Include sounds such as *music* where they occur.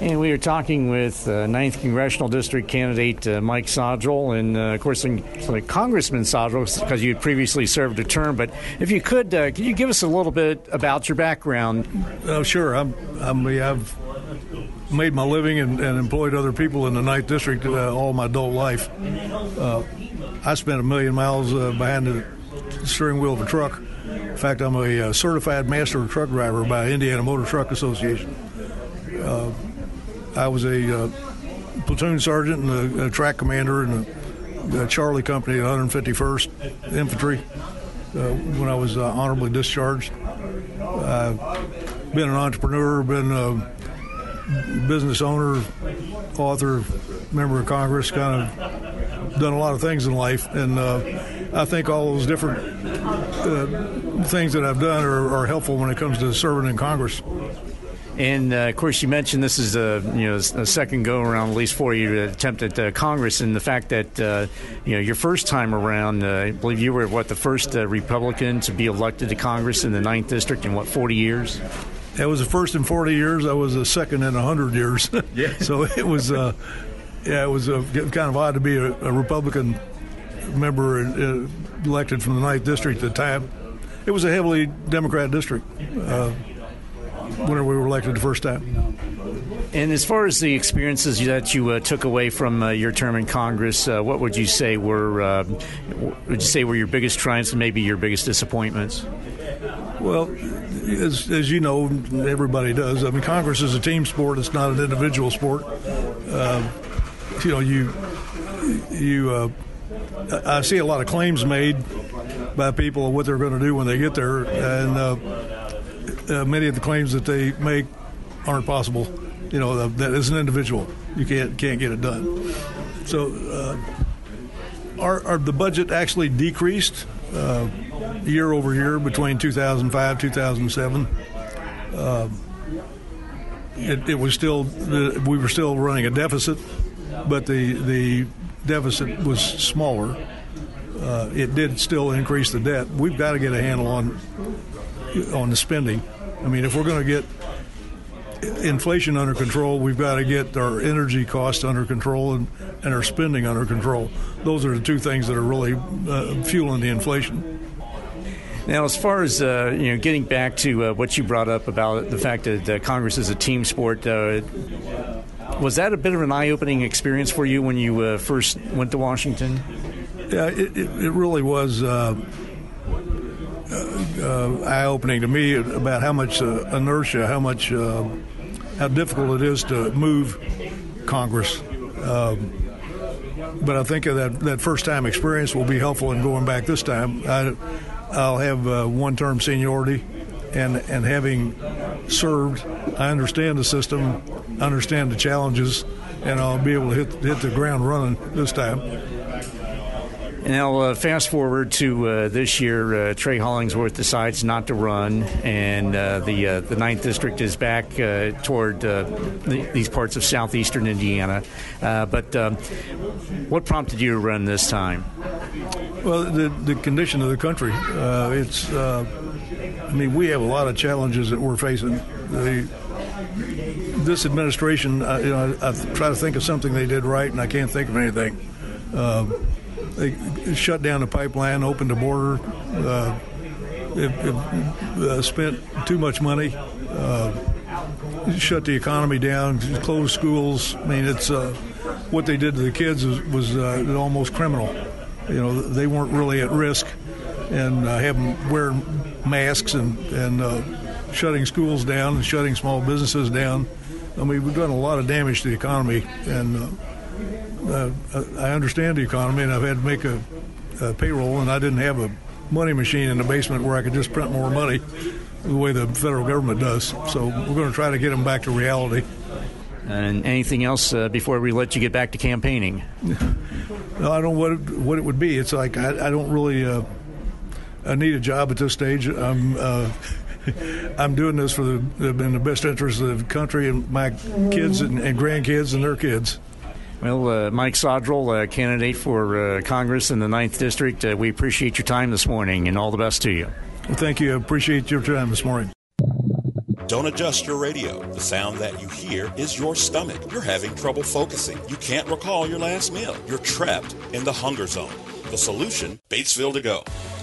And we are talking with uh, 9th Congressional District candidate uh, Mike Sodrel, and uh, of course, Congressman Sodrel, because you had previously served a term. But if you could, uh, you give us a little bit about your background? Oh, sure. I'm, I'm, I've made my living and, and employed other people in the 9th District uh, all my adult life. Uh, I spent a million miles behind the steering wheel of a truck. In fact, I'm a certified master truck driver by Indiana Motor Truck Association. I was a uh, platoon sergeant and a, a track commander in the Charlie Company 151st Infantry uh, when I was uh, honorably discharged. I've been an entrepreneur, been a business owner, author, member of Congress, kind of done a lot of things in life. And uh, I think all those different things that I've done are, are helpful when it comes to serving in Congress. And uh, of course, you mentioned this is a you know a second go around, at least for you, to attempt at uh, Congress, and the fact that uh, you know your first time around, uh, I believe you were what the first uh, Republican to be elected to Congress in the ninth district in what 40 years. That was the first in 40 years. I was the second in 100 years. *laughs* Yeah. *laughs* so it was, uh, yeah, it was kind of odd to be a, a Republican member elected from the ninth district at the time. It was a heavily Democrat district whenever we were elected the first time. And as far as the experiences that you uh, took away from uh, your term in Congress, uh, what would you say were uh, would you say were your biggest triumphs and maybe your biggest disappointments? Well, as, as you know, everybody does. I mean, Congress is a team sport; it's not an individual sport. Uh, you know, you you. Uh, I see a lot of claims made by people of what they're going to do when they get there, and uh, many of the claims that they make aren't possible. You know, that as an individual, you can't can't get it done. So, uh, the budget actually decreased uh, year over year between 2005 2007. Uh, it, it, was still we were still running a deficit, but the the deficit was smaller. Uh, it did still increase the debt. We've got to get a handle on on the spending. I mean, if we're going to get inflation under control, we've got to get our energy costs under control and, and our spending under control. Those are the two things that are really uh, fueling the inflation. Now, as far as uh, you know, getting back to uh, what you brought up about the fact that uh, Congress is a team sport, uh, was that a bit of an eye-opening experience for you when you uh, first went to Washington? Yeah, it, it, it really was uh, eye opening to me about how much uh, inertia, how much, uh, how difficult it is to move Congress. Um, but I think that that first time experience will be helpful in going back this time. I, will have uh, one term seniority, and and having served, I understand the system, understand the challenges, and I'll be able to hit hit the ground running this time. Now, uh, fast forward to uh, this year, uh, Trey Hollingsworth decides not to run, and uh, the uh, the ninth district is back uh, toward the, these parts of southeastern Indiana. but um, what prompted you to run this time? Well, the the condition of the country. it's. I mean, we have a lot of challenges that we're facing. The, this administration, you know, I, I, try to think of something they did right, and I can't think of anything. Um, they shut down the pipeline, opened the border. Uh, it, it uh, spent too much money. Uh, shut the economy down, closed schools. I mean, it's uh, what they did to the kids was, was uh, almost criminal. You know, they weren't really at risk, and uh, having wear masks and and shutting schools down and shutting small businesses down. I mean, we've done a lot of damage to the economy, and uh, uh, I understand the economy, and I've had to make a, a, payroll, and I didn't have a money machine in the basement where I could just print more money the way the federal government does. So we're going to try to get them back to reality. And anything else uh, before we let you get back to campaigning? *laughs* no, I don't know what it, what it would be. It's like I, I don't really uh, I need a job at this stage. I'm uh, *laughs* I'm doing this for the in the best interest of the country and my kids and, and grandkids and their kids. Well, uh, Mike Sodrel, uh, candidate for uh, Congress in the 9th District, uh, we appreciate your time this morning and all the best to you. Well, thank you. I appreciate your time this morning. Don't adjust your radio. The sound that you hear is your stomach. You're having trouble focusing. You can't recall your last meal. You're trapped in the hunger zone. The solution Batesville to go.